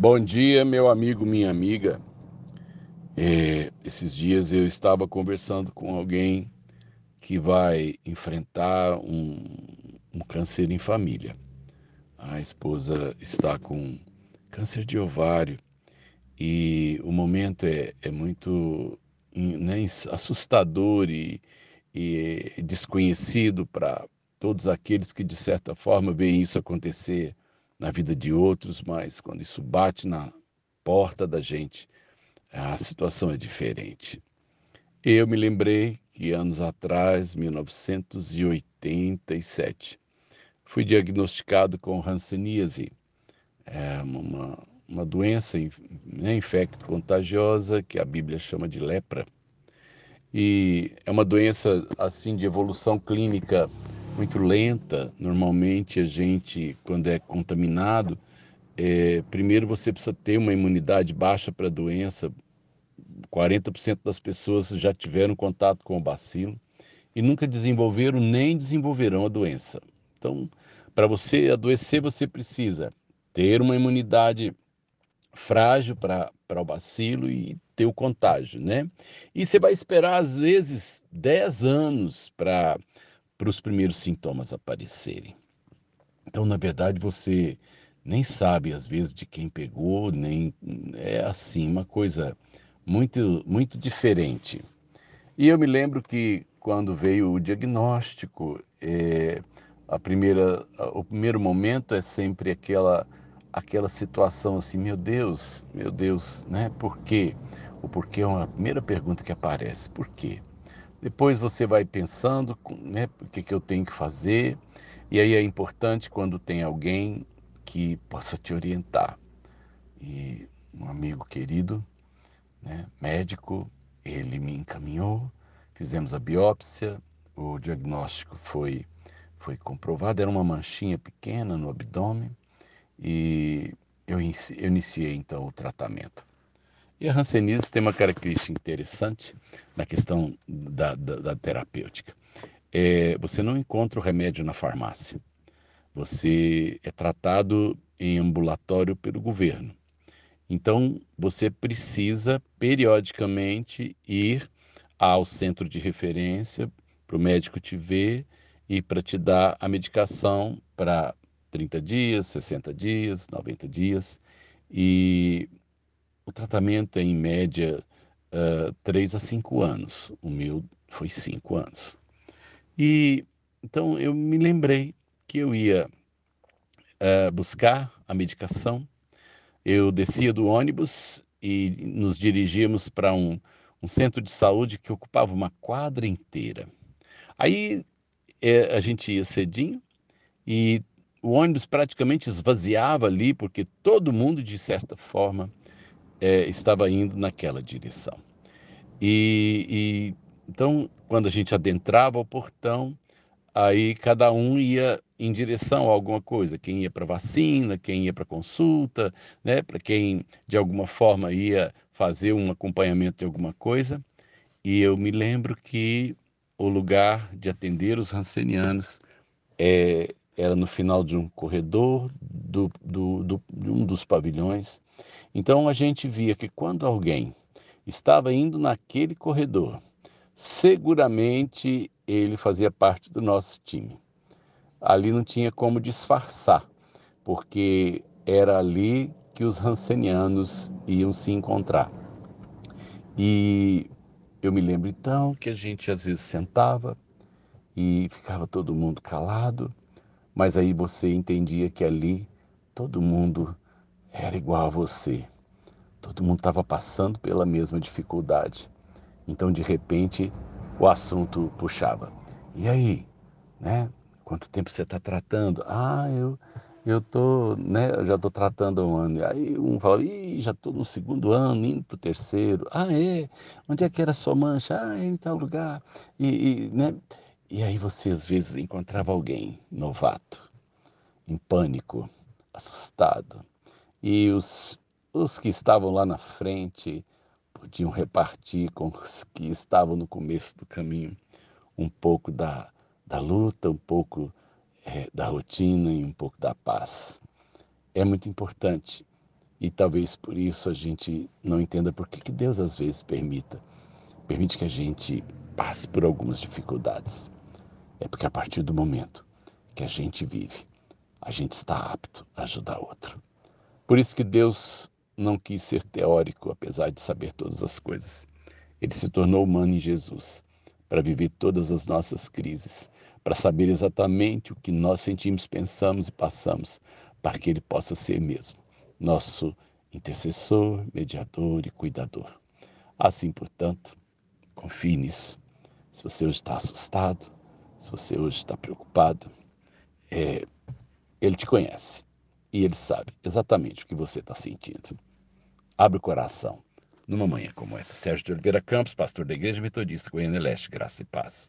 Bom dia, meu amigo, minha amiga. É, esses dias eu estava conversando com alguém que vai enfrentar um, um, câncer em família. A esposa está com câncer de ovário e o momento é, é muito né, assustador e, e desconhecido para todos aqueles que, de certa forma, veem isso acontecer na vida de outros, mas quando isso bate na porta da gente, a situação é diferente. Eu me lembrei que anos atrás, 1987, fui diagnosticado com hanseníase, é uma, uma doença né, infecto-contagiosa que a Bíblia chama de lepra. E é uma doença assim de evolução clínica muito lenta. Normalmente a gente, quando é contaminado, é, primeiro você precisa ter uma imunidade baixa para a doença. 40% das pessoas já tiveram contato com o bacilo e nunca desenvolveram nem desenvolverão a doença. Então, para você adoecer, você precisa ter uma imunidade frágil para o bacilo e ter o contágio, né? E você vai esperar, às vezes, 10 anos para para os primeiros sintomas aparecerem. Então, na verdade, você nem sabe às vezes de quem pegou, nem é assim uma coisa muito muito diferente. E eu me lembro que quando veio o diagnóstico, é, a primeira, o primeiro momento é sempre aquela aquela situação assim, meu Deus, meu Deus, né? Por quê? O porquê é uma primeira pergunta que aparece. Por quê? Depois você vai pensando, né, o que, que eu tenho que fazer. E aí é importante quando tem alguém que possa te orientar. E um amigo querido, né, médico, ele me encaminhou, fizemos a biópsia, o diagnóstico foi, foi comprovado, era uma manchinha pequena no abdômen e eu, iniciei então o tratamento. E a Hanseníase tem uma característica interessante na questão da, da, da terapêutica. É, você não encontra o remédio na farmácia. Você é tratado em ambulatório pelo governo. Então, você precisa periodicamente ir ao centro de referência para o médico te ver e para te dar a medicação para 30 dias, 60 dias, 90 dias. E o tratamento é, em média, uh, 3 a 5 anos. O meu foi 5 anos. E então eu me lembrei que eu ia uh, buscar a medicação. Eu descia do ônibus e nos dirigíamos para um, um centro de saúde que ocupava uma quadra inteira. Aí é, a gente ia cedinho e o ônibus praticamente esvaziava ali, porque todo mundo, de certa forma, é, estava indo naquela direção. E, e, então, quando a gente adentrava o portão, aí cada um ia em direção a alguma coisa. Quem ia para vacina, quem ia para consulta, né? Para quem de alguma forma ia fazer um acompanhamento de alguma coisa. E eu me lembro que o lugar de atender os rancenianos é, era no final de um corredor do, do, do, de um dos pavilhões então a gente via que quando alguém estava indo naquele corredor, seguramente ele fazia parte do nosso time. Ali não tinha como disfarçar, porque era ali que os rancenianos iam se encontrar. E eu me lembro então que a gente às vezes sentava e ficava todo mundo calado, mas aí você entendia que ali todo mundo era igual a você. Todo mundo estava passando pela mesma dificuldade. Então, de repente, o assunto puxava. E aí, né? Quanto tempo você está tratando? Ah, eu eu tô, né, eu já estou tratando há um ano. Aí um fala, Ih, já estou no segundo ano, indo para o terceiro. Ah, é? Onde é que era a sua mancha? Ah, é em tal lugar. E, e, né? E aí você às vezes encontrava alguém novato, em pânico, assustado, e os, os que estavam lá na frente podiam repartir com os que estavam no começo do caminho um pouco da, da luta, um pouco é, da rotina e um pouco da paz. É muito importante E talvez por isso a gente não entenda por que, que Deus às vezes permita, permite que a gente passe por algumas dificuldades. É porque a partir do momento que a gente vive, a gente está apto a ajudar outro. Por isso que Deus não quis ser teórico, apesar de saber todas as coisas. Ele se tornou humano em Jesus para viver todas as nossas crises, para saber exatamente o que nós sentimos, pensamos e passamos, para que Ele possa ser mesmo nosso intercessor, mediador e cuidador. Assim, portanto, confie nisso. Se você hoje está assustado, se você hoje está preocupado, é, Ele te conhece e Ele sabe exatamente o que você está sentindo. Abre o coração numa manhã como essa. Sérgio de Oliveira Campos, pastor da Igreja Metodista Goiânia Leste, Graça e Paz.